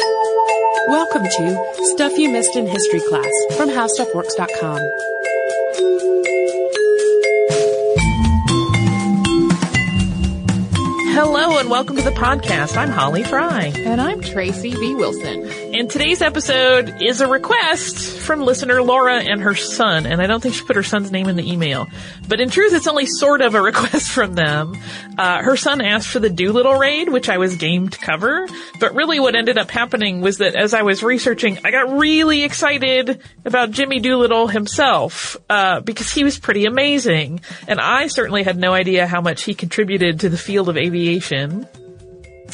Welcome to Stuff You Missed in History Class from HowStuffWorks.com. Hello and welcome to the podcast. I'm Holly Fry. And I'm Tracy V. Wilson. And today's episode is a request from listener Laura and her son. And I don't think she put her son's name in the email. But in truth, it's only sort of a request from them. Uh, her son asked for the Doolittle raid, which I was game to cover. But really what ended up happening was that as I was researching, I got really excited about Jimmy Doolittle himself, uh, because he was pretty amazing. And I certainly had no idea how much he contributed to the field of aviation.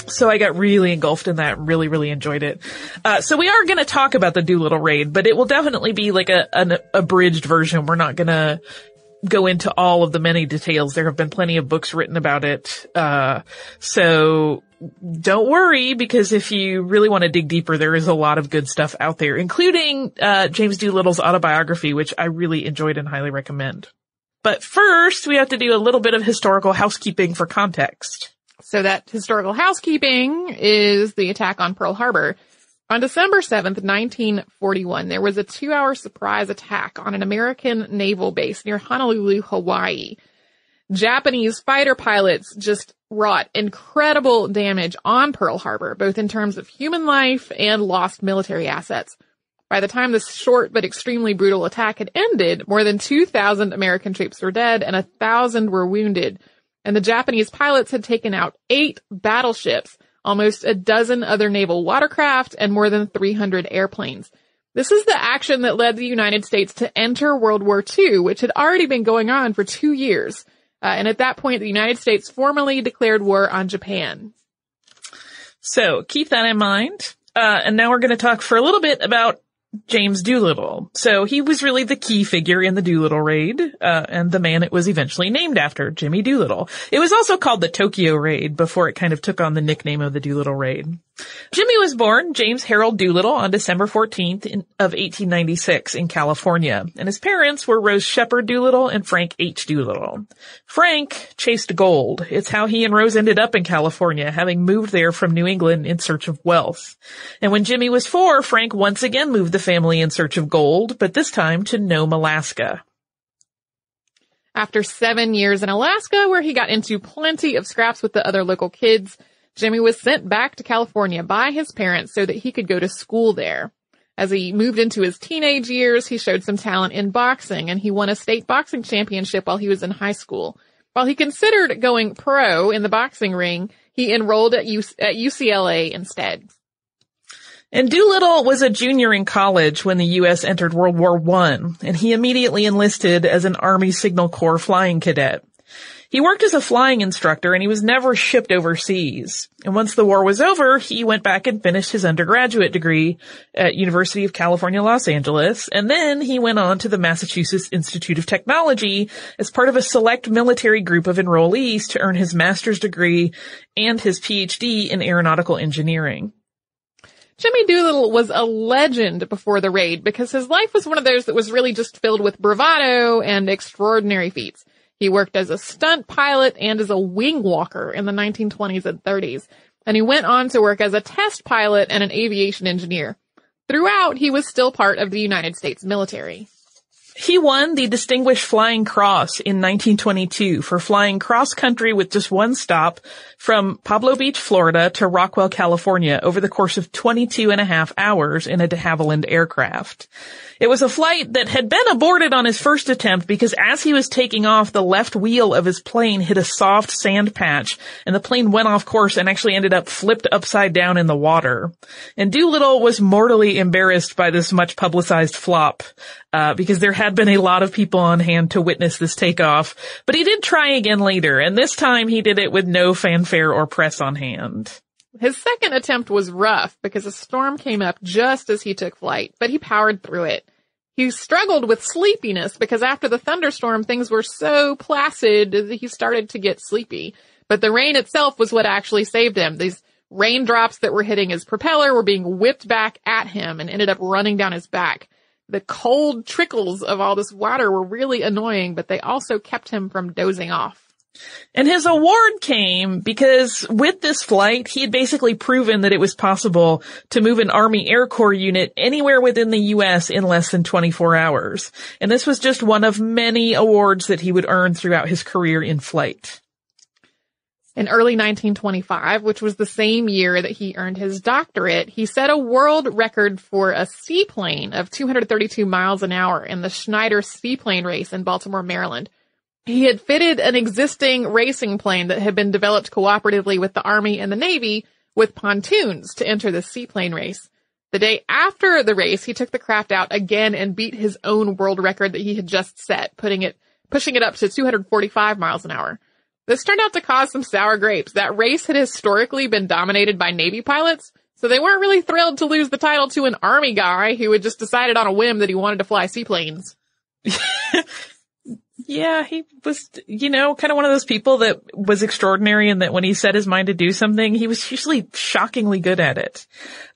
So I got really engulfed in that, really, really enjoyed it. Uh, so we are going to talk about the Doolittle raid, but it will definitely be like a, an abridged version. We're not going to go into all of the many details. There have been plenty of books written about it. Uh, so don't worry because if you really want to dig deeper, there is a lot of good stuff out there, including, uh, James Doolittle's autobiography, which I really enjoyed and highly recommend. But first, we have to do a little bit of historical housekeeping for context. So that historical housekeeping is the attack on Pearl Harbor. On December 7th, 1941, there was a two hour surprise attack on an American naval base near Honolulu, Hawaii. Japanese fighter pilots just wrought incredible damage on Pearl Harbor, both in terms of human life and lost military assets. By the time this short but extremely brutal attack had ended, more than 2,000 American troops were dead and a thousand were wounded. And the Japanese pilots had taken out eight battleships, almost a dozen other naval watercraft, and more than 300 airplanes. This is the action that led the United States to enter World War II, which had already been going on for two years. Uh, and at that point, the United States formally declared war on Japan. So keep that in mind. Uh, and now we're going to talk for a little bit about James Doolittle. So he was really the key figure in the Doolittle raid, uh, and the man it was eventually named after, Jimmy Doolittle. It was also called the Tokyo raid before it kind of took on the nickname of the Doolittle raid. Jimmy was born James Harold Doolittle on December 14th in, of 1896 in California, and his parents were Rose Shepard Doolittle and Frank H. Doolittle. Frank chased gold. It's how he and Rose ended up in California, having moved there from New England in search of wealth. And when Jimmy was four, Frank once again moved the family in search of gold, but this time to Nome, Alaska. After seven years in Alaska, where he got into plenty of scraps with the other local kids, Jimmy was sent back to California by his parents so that he could go to school there. As he moved into his teenage years, he showed some talent in boxing and he won a state boxing championship while he was in high school. While he considered going pro in the boxing ring, he enrolled at, U- at UCLA instead. And Doolittle was a junior in college when the U.S. entered World War I, and he immediately enlisted as an Army Signal Corps flying cadet. He worked as a flying instructor and he was never shipped overseas. And once the war was over, he went back and finished his undergraduate degree at University of California, Los Angeles. And then he went on to the Massachusetts Institute of Technology as part of a select military group of enrollees to earn his master's degree and his PhD in aeronautical engineering. Jimmy Doolittle was a legend before the raid because his life was one of those that was really just filled with bravado and extraordinary feats. He worked as a stunt pilot and as a wing walker in the 1920s and 30s. And he went on to work as a test pilot and an aviation engineer. Throughout, he was still part of the United States military. He won the Distinguished Flying Cross in 1922 for flying cross country with just one stop from Pablo Beach, Florida to Rockwell, California over the course of 22 and a half hours in a de Havilland aircraft. It was a flight that had been aborted on his first attempt because as he was taking off, the left wheel of his plane hit a soft sand patch and the plane went off course and actually ended up flipped upside down in the water. And Doolittle was mortally embarrassed by this much publicized flop, uh, because there had been a lot of people on hand to witness this takeoff, but he did try again later, and this time he did it with no fanfare or press on hand. His second attempt was rough because a storm came up just as he took flight, but he powered through it. He struggled with sleepiness because after the thunderstorm, things were so placid that he started to get sleepy. But the rain itself was what actually saved him. These raindrops that were hitting his propeller were being whipped back at him and ended up running down his back. The cold trickles of all this water were really annoying, but they also kept him from dozing off. And his award came because with this flight, he had basically proven that it was possible to move an Army Air Corps unit anywhere within the U.S. in less than 24 hours. And this was just one of many awards that he would earn throughout his career in flight. In early 1925, which was the same year that he earned his doctorate, he set a world record for a seaplane of 232 miles an hour in the Schneider seaplane race in Baltimore, Maryland. He had fitted an existing racing plane that had been developed cooperatively with the Army and the Navy with pontoons to enter the seaplane race. The day after the race, he took the craft out again and beat his own world record that he had just set, putting it, pushing it up to 245 miles an hour. This turned out to cause some sour grapes. That race had historically been dominated by Navy pilots, so they weren't really thrilled to lose the title to an Army guy who had just decided on a whim that he wanted to fly seaplanes. Yeah, he was, you know, kind of one of those people that was extraordinary and that when he set his mind to do something, he was usually shockingly good at it.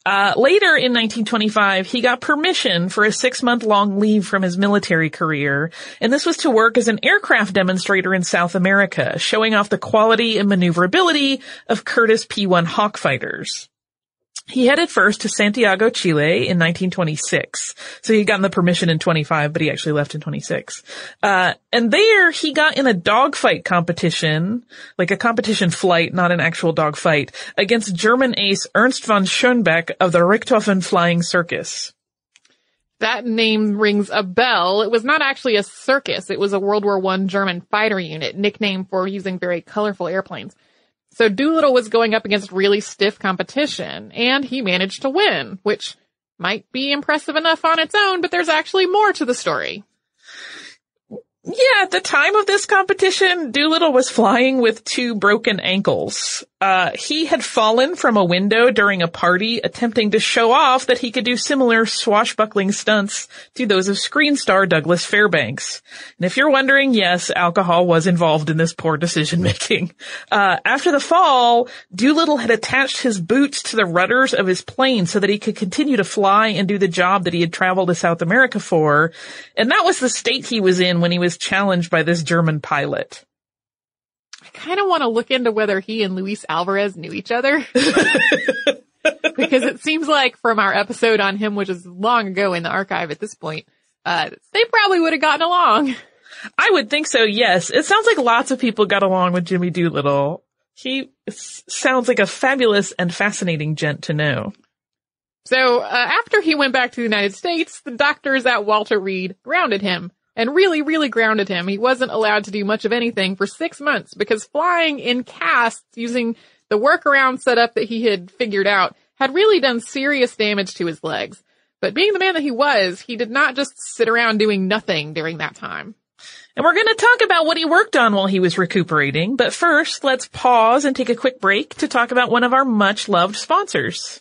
Uh, later in 1925, he got permission for a six month long leave from his military career, and this was to work as an aircraft demonstrator in South America, showing off the quality and maneuverability of Curtiss P-1 Hawk fighters. He headed first to Santiago, Chile in 1926. So he'd gotten the permission in 25, but he actually left in 26. Uh, and there he got in a dogfight competition, like a competition flight, not an actual dogfight, against German ace Ernst von Schönbeck of the Richthofen Flying Circus. That name rings a bell. It was not actually a circus. It was a World War I German fighter unit, nicknamed for using very colorful airplanes. So Doolittle was going up against really stiff competition, and he managed to win, which might be impressive enough on its own, but there's actually more to the story. Yeah, at the time of this competition, Doolittle was flying with two broken ankles. Uh, he had fallen from a window during a party attempting to show off that he could do similar swashbuckling stunts to those of screen star Douglas Fairbanks. And if you're wondering, yes, alcohol was involved in this poor decision making. Uh, after the fall, Doolittle had attached his boots to the rudders of his plane so that he could continue to fly and do the job that he had traveled to South America for. And that was the state he was in when he was challenged by this German pilot. I kind of want to look into whether he and Luis Alvarez knew each other. because it seems like from our episode on him, which is long ago in the archive at this point, uh, they probably would have gotten along. I would think so, yes. It sounds like lots of people got along with Jimmy Doolittle. He s- sounds like a fabulous and fascinating gent to know. So uh, after he went back to the United States, the doctors at Walter Reed grounded him and really, really grounded him. He wasn't allowed to do much of anything for six months because flying in casts using the workaround setup that he had figured out had really done serious damage to his legs. But being the man that he was, he did not just sit around doing nothing during that time. And we're going to talk about what he worked on while he was recuperating. But first, let's pause and take a quick break to talk about one of our much loved sponsors.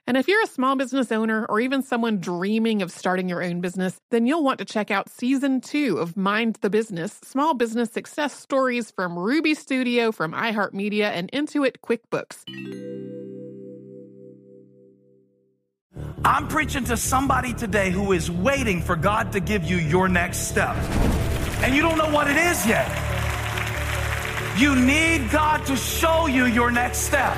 And if you're a small business owner or even someone dreaming of starting your own business, then you'll want to check out season two of Mind the Business Small Business Success Stories from Ruby Studio, from iHeartMedia, and Intuit QuickBooks. I'm preaching to somebody today who is waiting for God to give you your next step. And you don't know what it is yet. You need God to show you your next step.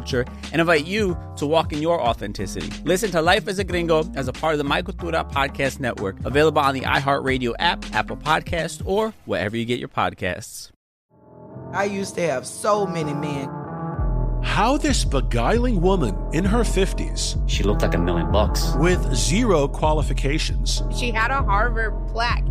culture and invite you to walk in your authenticity. Listen to Life as a Gringo as a part of the My Cultura Podcast Network, available on the iHeartRadio app, Apple Podcast, or wherever you get your podcasts. I used to have so many men. How this beguiling woman in her 50s, She looked like a million bucks. with zero qualifications, She had a Harvard plaque.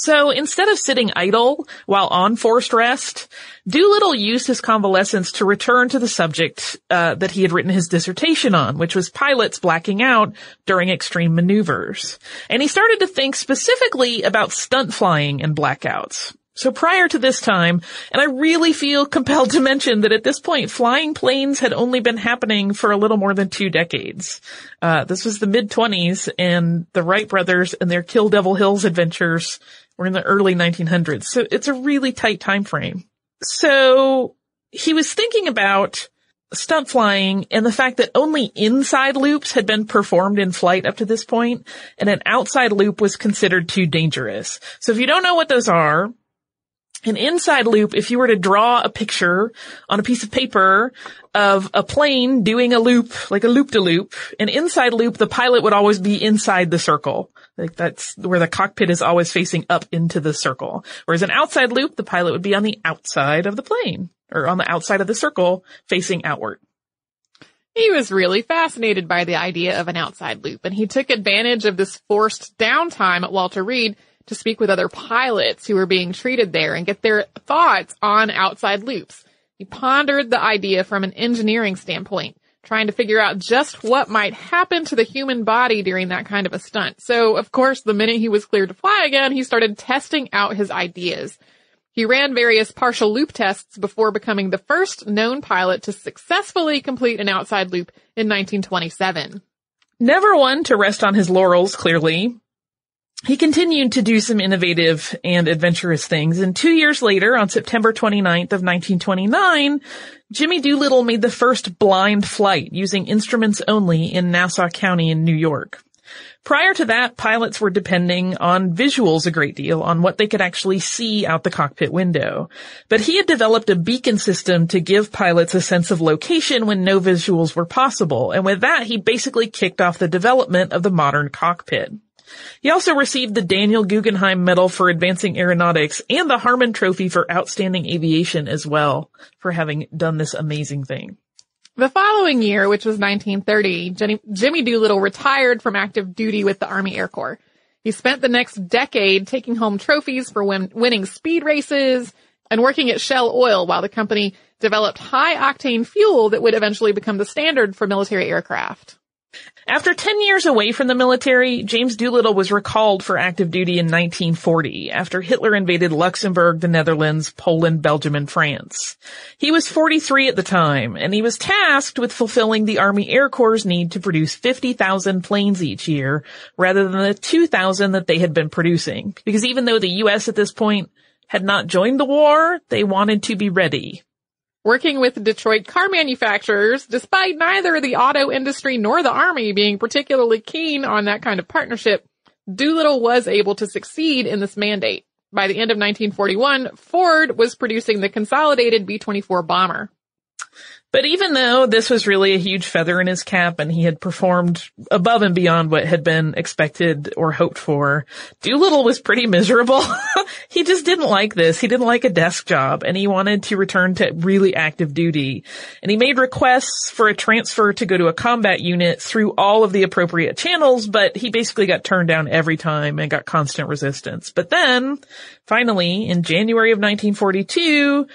So instead of sitting idle while on forced rest, Doolittle used his convalescence to return to the subject uh, that he had written his dissertation on, which was pilots blacking out during extreme maneuvers. And he started to think specifically about stunt flying and blackouts. So prior to this time, and I really feel compelled to mention that at this point, flying planes had only been happening for a little more than two decades. Uh, this was the mid twenties and the Wright brothers and their Kill Devil Hills adventures were in the early 1900s. So it's a really tight time frame. So he was thinking about stunt flying and the fact that only inside loops had been performed in flight up to this point and an outside loop was considered too dangerous. So if you don't know what those are, an inside loop, if you were to draw a picture on a piece of paper of a plane doing a loop, like a loop to loop, an inside loop, the pilot would always be inside the circle. Like that's where the cockpit is always facing up into the circle. Whereas an outside loop, the pilot would be on the outside of the plane or on the outside of the circle facing outward. He was really fascinated by the idea of an outside loop and he took advantage of this forced downtime at Walter Reed to speak with other pilots who were being treated there and get their thoughts on outside loops. He pondered the idea from an engineering standpoint, trying to figure out just what might happen to the human body during that kind of a stunt. So, of course, the minute he was cleared to fly again, he started testing out his ideas. He ran various partial loop tests before becoming the first known pilot to successfully complete an outside loop in 1927. Never one to rest on his laurels, clearly. He continued to do some innovative and adventurous things, and two years later, on September 29th of 1929, Jimmy Doolittle made the first blind flight using instruments only in Nassau County in New York. Prior to that, pilots were depending on visuals a great deal, on what they could actually see out the cockpit window. But he had developed a beacon system to give pilots a sense of location when no visuals were possible, and with that, he basically kicked off the development of the modern cockpit. He also received the Daniel Guggenheim Medal for Advancing Aeronautics and the Harmon Trophy for Outstanding Aviation as well for having done this amazing thing. The following year, which was 1930, Jenny, Jimmy Doolittle retired from active duty with the Army Air Corps. He spent the next decade taking home trophies for win- winning speed races and working at Shell Oil while the company developed high octane fuel that would eventually become the standard for military aircraft. After 10 years away from the military, James Doolittle was recalled for active duty in 1940 after Hitler invaded Luxembourg, the Netherlands, Poland, Belgium, and France. He was 43 at the time, and he was tasked with fulfilling the Army Air Corps' need to produce 50,000 planes each year rather than the 2,000 that they had been producing. Because even though the U.S. at this point had not joined the war, they wanted to be ready. Working with Detroit car manufacturers, despite neither the auto industry nor the army being particularly keen on that kind of partnership, Doolittle was able to succeed in this mandate. By the end of 1941, Ford was producing the consolidated B-24 bomber. But even though this was really a huge feather in his cap and he had performed above and beyond what had been expected or hoped for, Doolittle was pretty miserable. he just didn't like this. He didn't like a desk job and he wanted to return to really active duty. And he made requests for a transfer to go to a combat unit through all of the appropriate channels, but he basically got turned down every time and got constant resistance. But then, finally, in January of 1942,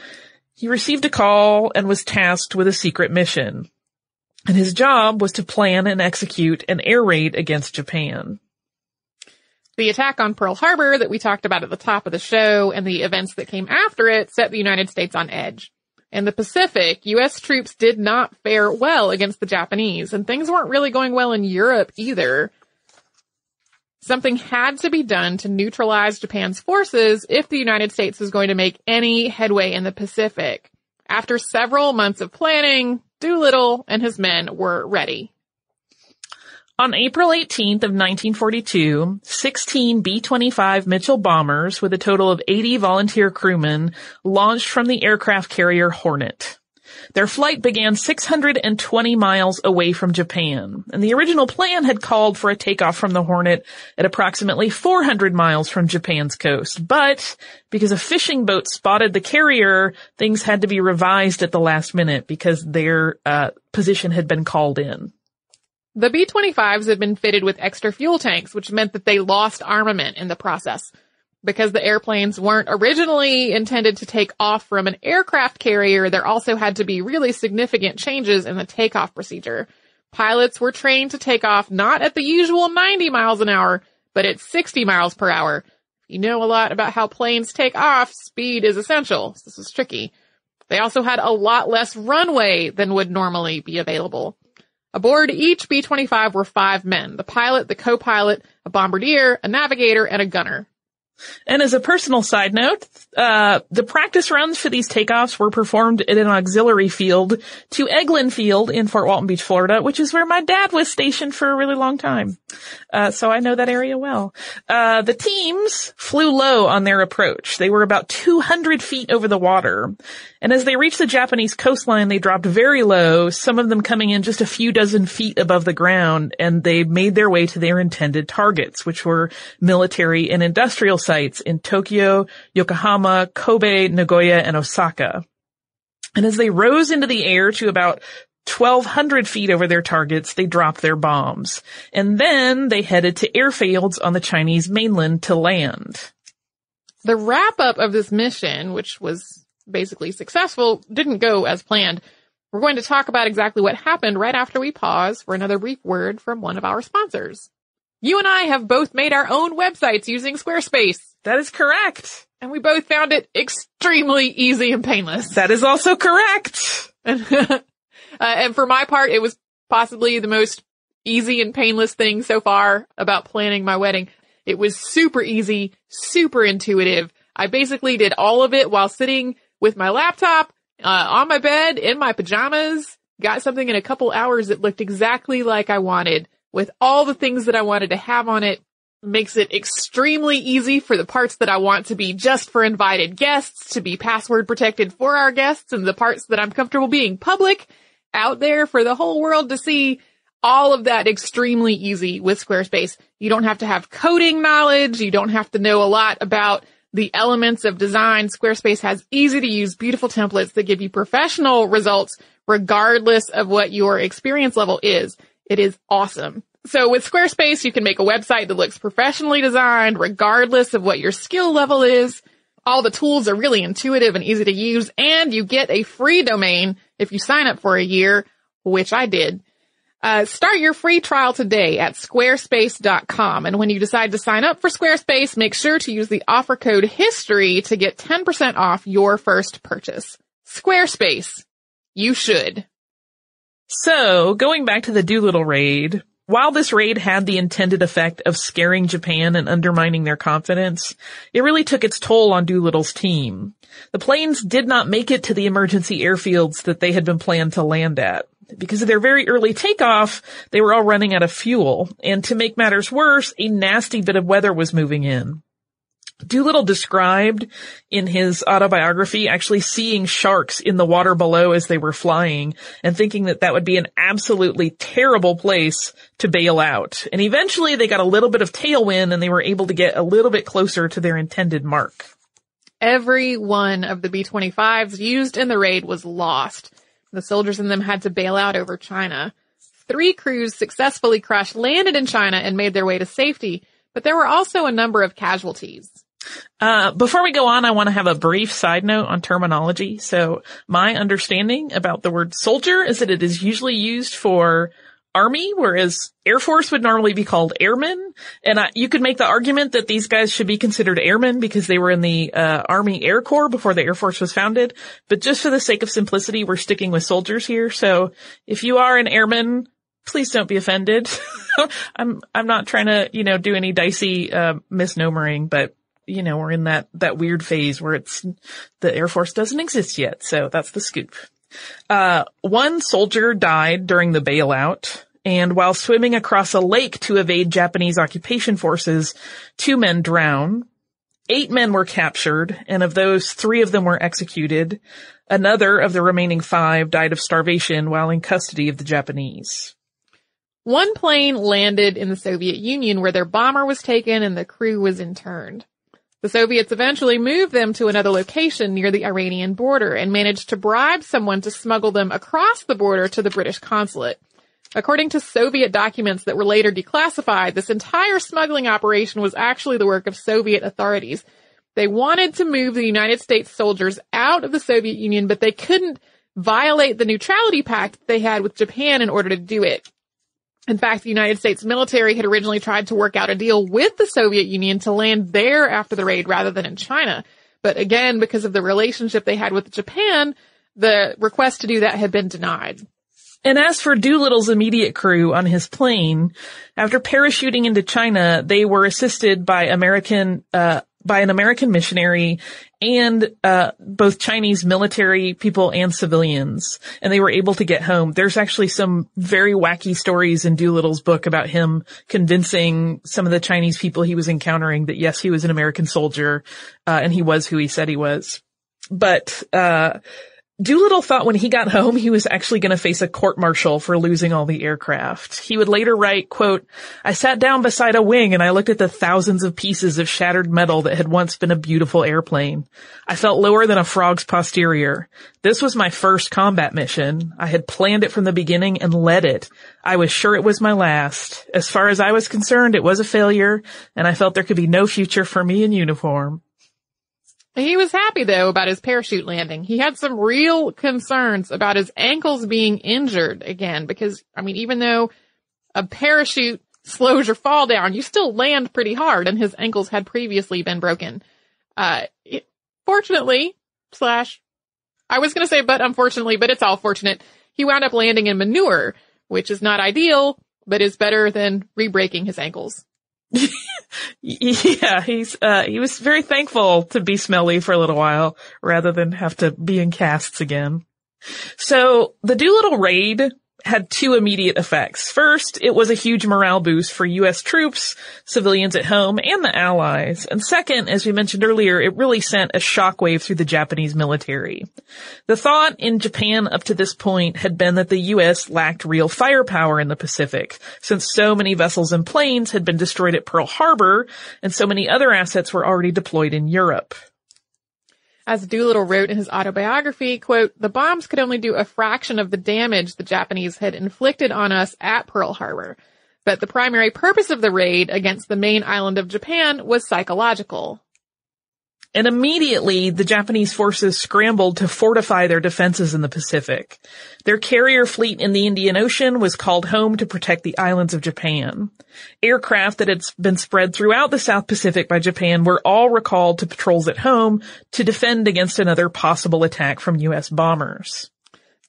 he received a call and was tasked with a secret mission. And his job was to plan and execute an air raid against Japan. The attack on Pearl Harbor that we talked about at the top of the show and the events that came after it set the United States on edge. In the Pacific, U.S. troops did not fare well against the Japanese, and things weren't really going well in Europe either. Something had to be done to neutralize Japan's forces if the United States was going to make any headway in the Pacific. After several months of planning, Doolittle and his men were ready. On April 18th of 1942, 16 B-25 Mitchell bombers with a total of 80 volunteer crewmen launched from the aircraft carrier Hornet. Their flight began 620 miles away from Japan, and the original plan had called for a takeoff from the Hornet at approximately 400 miles from Japan's coast. But because a fishing boat spotted the carrier, things had to be revised at the last minute because their uh, position had been called in. The B-25s had been fitted with extra fuel tanks, which meant that they lost armament in the process. Because the airplanes weren't originally intended to take off from an aircraft carrier, there also had to be really significant changes in the takeoff procedure. Pilots were trained to take off not at the usual 90 miles an hour, but at 60 miles per hour. You know a lot about how planes take off. Speed is essential. This was tricky. They also had a lot less runway than would normally be available. Aboard each B-25 were five men, the pilot, the co-pilot, a bombardier, a navigator, and a gunner. And as a personal side note, uh, the practice runs for these takeoffs were performed at an auxiliary field to Eglin Field in Fort Walton Beach, Florida, which is where my dad was stationed for a really long time. Uh, so I know that area well. Uh, the teams flew low on their approach. They were about 200 feet over the water. And as they reached the Japanese coastline, they dropped very low, some of them coming in just a few dozen feet above the ground, and they made their way to their intended targets, which were military and industrial sites in Tokyo, Yokohama, Kobe, Nagoya, and Osaka. And as they rose into the air to about 1200 feet over their targets, they dropped their bombs. And then they headed to airfields on the Chinese mainland to land. The wrap up of this mission, which was basically successful, didn't go as planned. We're going to talk about exactly what happened right after we pause for another brief word from one of our sponsors. You and I have both made our own websites using Squarespace. That is correct. And we both found it extremely easy and painless. That is also correct. uh, and for my part, it was possibly the most easy and painless thing so far about planning my wedding. It was super easy, super intuitive. I basically did all of it while sitting with my laptop, uh, on my bed, in my pajamas, got something in a couple hours that looked exactly like I wanted with all the things that I wanted to have on it. Makes it extremely easy for the parts that I want to be just for invited guests to be password protected for our guests and the parts that I'm comfortable being public out there for the whole world to see all of that extremely easy with Squarespace. You don't have to have coding knowledge. You don't have to know a lot about the elements of design. Squarespace has easy to use, beautiful templates that give you professional results regardless of what your experience level is. It is awesome. So with Squarespace, you can make a website that looks professionally designed regardless of what your skill level is. All the tools are really intuitive and easy to use and you get a free domain if you sign up for a year, which I did. Uh, start your free trial today at squarespace.com. And when you decide to sign up for Squarespace, make sure to use the offer code HISTORY to get 10% off your first purchase. Squarespace. You should. So, going back to the Doolittle raid, while this raid had the intended effect of scaring Japan and undermining their confidence, it really took its toll on Doolittle's team. The planes did not make it to the emergency airfields that they had been planned to land at. Because of their very early takeoff, they were all running out of fuel, and to make matters worse, a nasty bit of weather was moving in. Doolittle described in his autobiography actually seeing sharks in the water below as they were flying and thinking that that would be an absolutely terrible place to bail out. And eventually they got a little bit of tailwind and they were able to get a little bit closer to their intended mark. Every one of the B-25s used in the raid was lost. The soldiers in them had to bail out over China. Three crews successfully crash landed in China and made their way to safety, but there were also a number of casualties. Uh, before we go on, I want to have a brief side note on terminology. So my understanding about the word soldier is that it is usually used for army, whereas Air Force would normally be called airmen. And I, you could make the argument that these guys should be considered airmen because they were in the uh, Army Air Corps before the Air Force was founded. But just for the sake of simplicity, we're sticking with soldiers here. So if you are an airman, please don't be offended. I'm I'm not trying to you know do any dicey uh, misnomering, but you know, we're in that, that weird phase where it's, the Air Force doesn't exist yet. So that's the scoop. Uh, one soldier died during the bailout. And while swimming across a lake to evade Japanese occupation forces, two men drowned. Eight men were captured, and of those, three of them were executed. Another of the remaining five died of starvation while in custody of the Japanese. One plane landed in the Soviet Union where their bomber was taken and the crew was interned. The Soviets eventually moved them to another location near the Iranian border and managed to bribe someone to smuggle them across the border to the British consulate. According to Soviet documents that were later declassified, this entire smuggling operation was actually the work of Soviet authorities. They wanted to move the United States soldiers out of the Soviet Union, but they couldn't violate the neutrality pact they had with Japan in order to do it. In fact, the United States military had originally tried to work out a deal with the Soviet Union to land there after the raid rather than in China. But again, because of the relationship they had with Japan, the request to do that had been denied. And as for Doolittle's immediate crew on his plane, after parachuting into China, they were assisted by American, uh, by an American missionary and, uh, both Chinese military people and civilians. And they were able to get home. There's actually some very wacky stories in Doolittle's book about him convincing some of the Chinese people he was encountering that yes, he was an American soldier, uh, and he was who he said he was. But, uh, Doolittle thought when he got home he was actually going to face a court martial for losing all the aircraft. He would later write, quote, I sat down beside a wing and I looked at the thousands of pieces of shattered metal that had once been a beautiful airplane. I felt lower than a frog's posterior. This was my first combat mission. I had planned it from the beginning and led it. I was sure it was my last. As far as I was concerned, it was a failure and I felt there could be no future for me in uniform. He was happy though about his parachute landing. He had some real concerns about his ankles being injured again because, I mean, even though a parachute slows your fall down, you still land pretty hard and his ankles had previously been broken. Uh, it, fortunately, slash, I was gonna say but unfortunately, but it's all fortunate. He wound up landing in manure, which is not ideal, but is better than re-breaking his ankles. yeah, he's, uh, he was very thankful to be smelly for a little while rather than have to be in casts again. So the Doolittle raid had two immediate effects. First, it was a huge morale boost for U.S. troops, civilians at home, and the Allies. And second, as we mentioned earlier, it really sent a shockwave through the Japanese military. The thought in Japan up to this point had been that the U.S. lacked real firepower in the Pacific, since so many vessels and planes had been destroyed at Pearl Harbor, and so many other assets were already deployed in Europe. As Doolittle wrote in his autobiography, quote, the bombs could only do a fraction of the damage the Japanese had inflicted on us at Pearl Harbor. But the primary purpose of the raid against the main island of Japan was psychological. And immediately the Japanese forces scrambled to fortify their defenses in the Pacific. Their carrier fleet in the Indian Ocean was called home to protect the islands of Japan. Aircraft that had been spread throughout the South Pacific by Japan were all recalled to patrols at home to defend against another possible attack from U.S. bombers.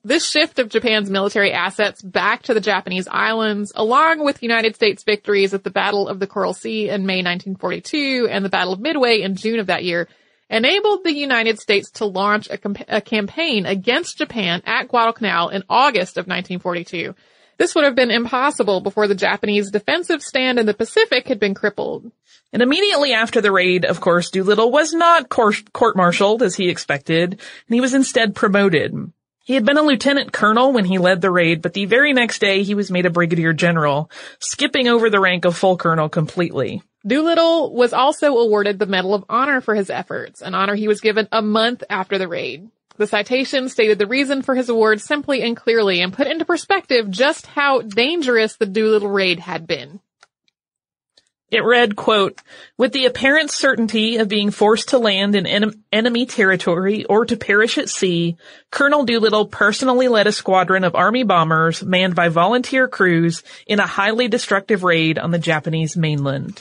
This shift of Japan's military assets back to the Japanese islands, along with United States victories at the Battle of the Coral Sea in May 1942 and the Battle of Midway in June of that year, enabled the United States to launch a, comp- a campaign against Japan at Guadalcanal in August of 1942. This would have been impossible before the Japanese defensive stand in the Pacific had been crippled. And immediately after the raid, of course, Doolittle was not court-martialed as he expected, and he was instead promoted. He had been a lieutenant colonel when he led the raid, but the very next day he was made a brigadier general, skipping over the rank of full colonel completely. Doolittle was also awarded the Medal of Honor for his efforts, an honor he was given a month after the raid. The citation stated the reason for his award simply and clearly and put into perspective just how dangerous the Doolittle raid had been. It read, quote, with the apparent certainty of being forced to land in en- enemy territory or to perish at sea, Colonel Doolittle personally led a squadron of army bombers manned by volunteer crews in a highly destructive raid on the Japanese mainland.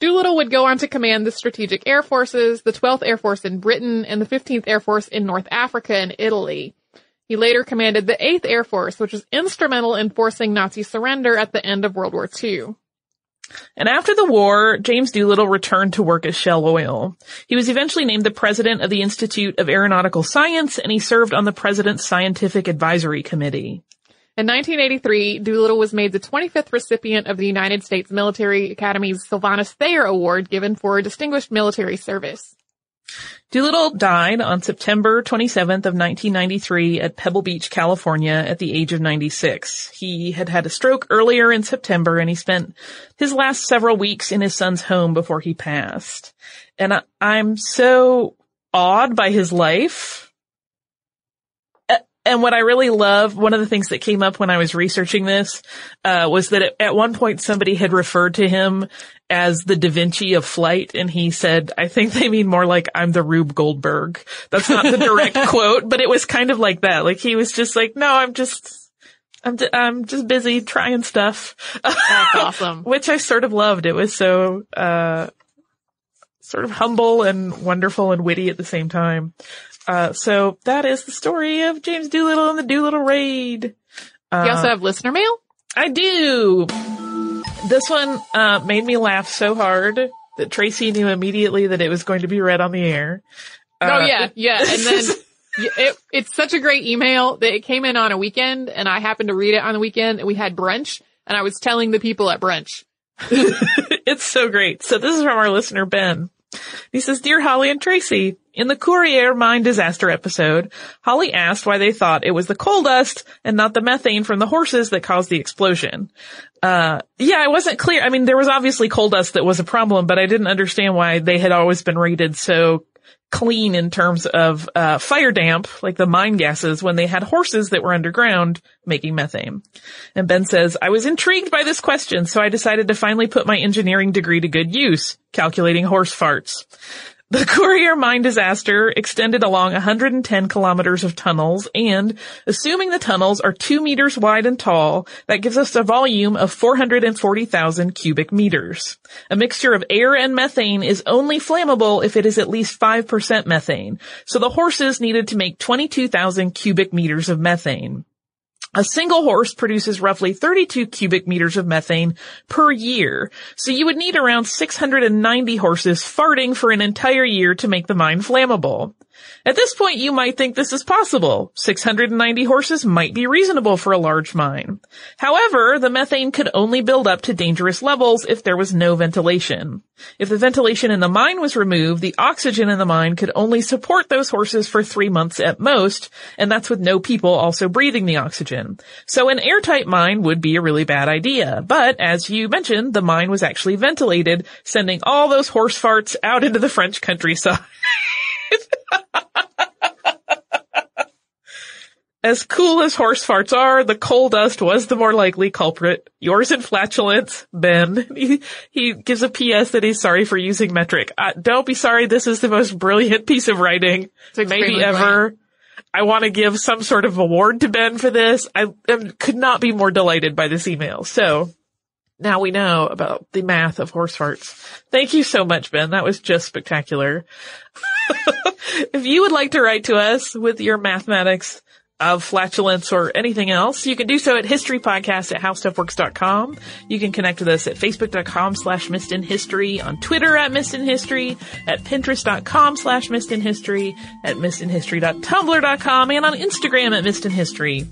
Doolittle would go on to command the Strategic Air Forces, the 12th Air Force in Britain, and the 15th Air Force in North Africa and Italy. He later commanded the 8th Air Force, which was instrumental in forcing Nazi surrender at the end of World War II. And after the war, James Doolittle returned to work as Shell Oil. He was eventually named the president of the Institute of Aeronautical Science and he served on the president's scientific advisory committee. In 1983, Doolittle was made the 25th recipient of the United States Military Academy's Sylvanus Thayer Award given for distinguished military service. Doolittle died on September 27th of 1993 at Pebble Beach, California at the age of 96. He had had a stroke earlier in September and he spent his last several weeks in his son's home before he passed. And I, I'm so awed by his life. And what I really love, one of the things that came up when I was researching this, uh, was that at one point somebody had referred to him as the Da Vinci of flight, and he said, I think they mean more like I'm the Rube Goldberg. That's not the direct quote, but it was kind of like that. Like he was just like, no, I'm just, I'm, d- I'm just busy trying stuff. That's awesome. Which I sort of loved. It was so, uh, sort of humble and wonderful and witty at the same time. Uh, so that is the story of James Doolittle and the Doolittle Raid. Uh, you also have listener mail? I do. This one, uh, made me laugh so hard that Tracy knew immediately that it was going to be read on the air. oh Uh, yeah, yeah. And then it, it's such a great email that it came in on a weekend and I happened to read it on the weekend and we had brunch and I was telling the people at brunch. it's so great. So this is from our listener, Ben. He says, Dear Holly and Tracy, in the Courrières mine disaster episode, Holly asked why they thought it was the coal dust and not the methane from the horses that caused the explosion. Uh, yeah, I wasn't clear. I mean, there was obviously coal dust that was a problem, but I didn't understand why they had always been rated so clean in terms of uh, fire damp, like the mine gases, when they had horses that were underground making methane. And Ben says, I was intrigued by this question, so I decided to finally put my engineering degree to good use, calculating horse farts. The Courrières mine disaster extended along 110 kilometers of tunnels and, assuming the tunnels are 2 meters wide and tall, that gives us a volume of 440,000 cubic meters. A mixture of air and methane is only flammable if it is at least 5% methane, so the horses needed to make 22,000 cubic meters of methane. A single horse produces roughly 32 cubic meters of methane per year, so you would need around 690 horses farting for an entire year to make the mine flammable. At this point, you might think this is possible. 690 horses might be reasonable for a large mine. However, the methane could only build up to dangerous levels if there was no ventilation. If the ventilation in the mine was removed, the oxygen in the mine could only support those horses for three months at most, and that's with no people also breathing the oxygen. So an airtight mine would be a really bad idea. But as you mentioned, the mine was actually ventilated, sending all those horse farts out into the French countryside. As cool as horse farts are, the coal dust was the more likely culprit. Yours in flatulence, Ben. He, he gives a PS that he's sorry for using metric. Uh, don't be sorry, this is the most brilliant piece of writing maybe ever. I want to give some sort of award to Ben for this. I am, could not be more delighted by this email. So now we know about the math of horse farts. Thank you so much, Ben. That was just spectacular. if you would like to write to us with your mathematics of flatulence or anything else, you can do so at historypodcast at howstuffworks.com. You can connect with us at facebook.com slash missedinhistory, on Twitter at missedinhistory, at pinterest.com slash missedinhistory, at missedinhistory.tumblr.com, and on Instagram at missedinhistory.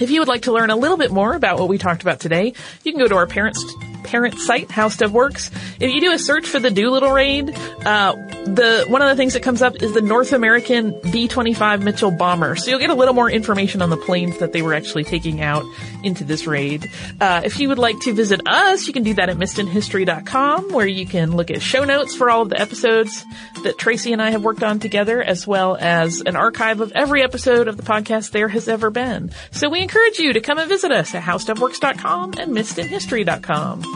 If you would like to learn a little bit more about what we talked about today, you can go to our parents parent site, How Stuff Works. If you do a search for the Doolittle raid, uh, the one of the things that comes up is the North American B-25 Mitchell bomber. So you'll get a little more information on the planes that they were actually taking out into this raid. Uh, if you would like to visit us, you can do that at missedinhistory.com, where you can look at show notes for all of the episodes that Tracy and I have worked on together, as well as an archive of every episode of the podcast there has ever been. So we encourage you to come and visit us at howstuffworks.com and missedinhistory.com.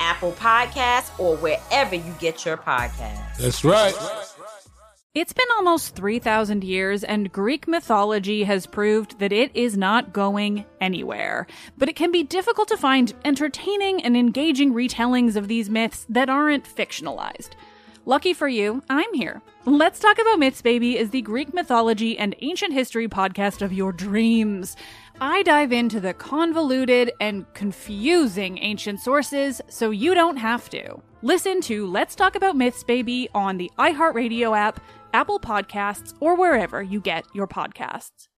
Apple Podcasts, or wherever you get your podcasts. That's right. It's been almost 3,000 years, and Greek mythology has proved that it is not going anywhere. But it can be difficult to find entertaining and engaging retellings of these myths that aren't fictionalized. Lucky for you, I'm here. Let's Talk About Myths, Baby is the Greek mythology and ancient history podcast of your dreams. I dive into the convoluted and confusing ancient sources so you don't have to. Listen to Let's Talk About Myths, Baby on the iHeartRadio app, Apple Podcasts, or wherever you get your podcasts.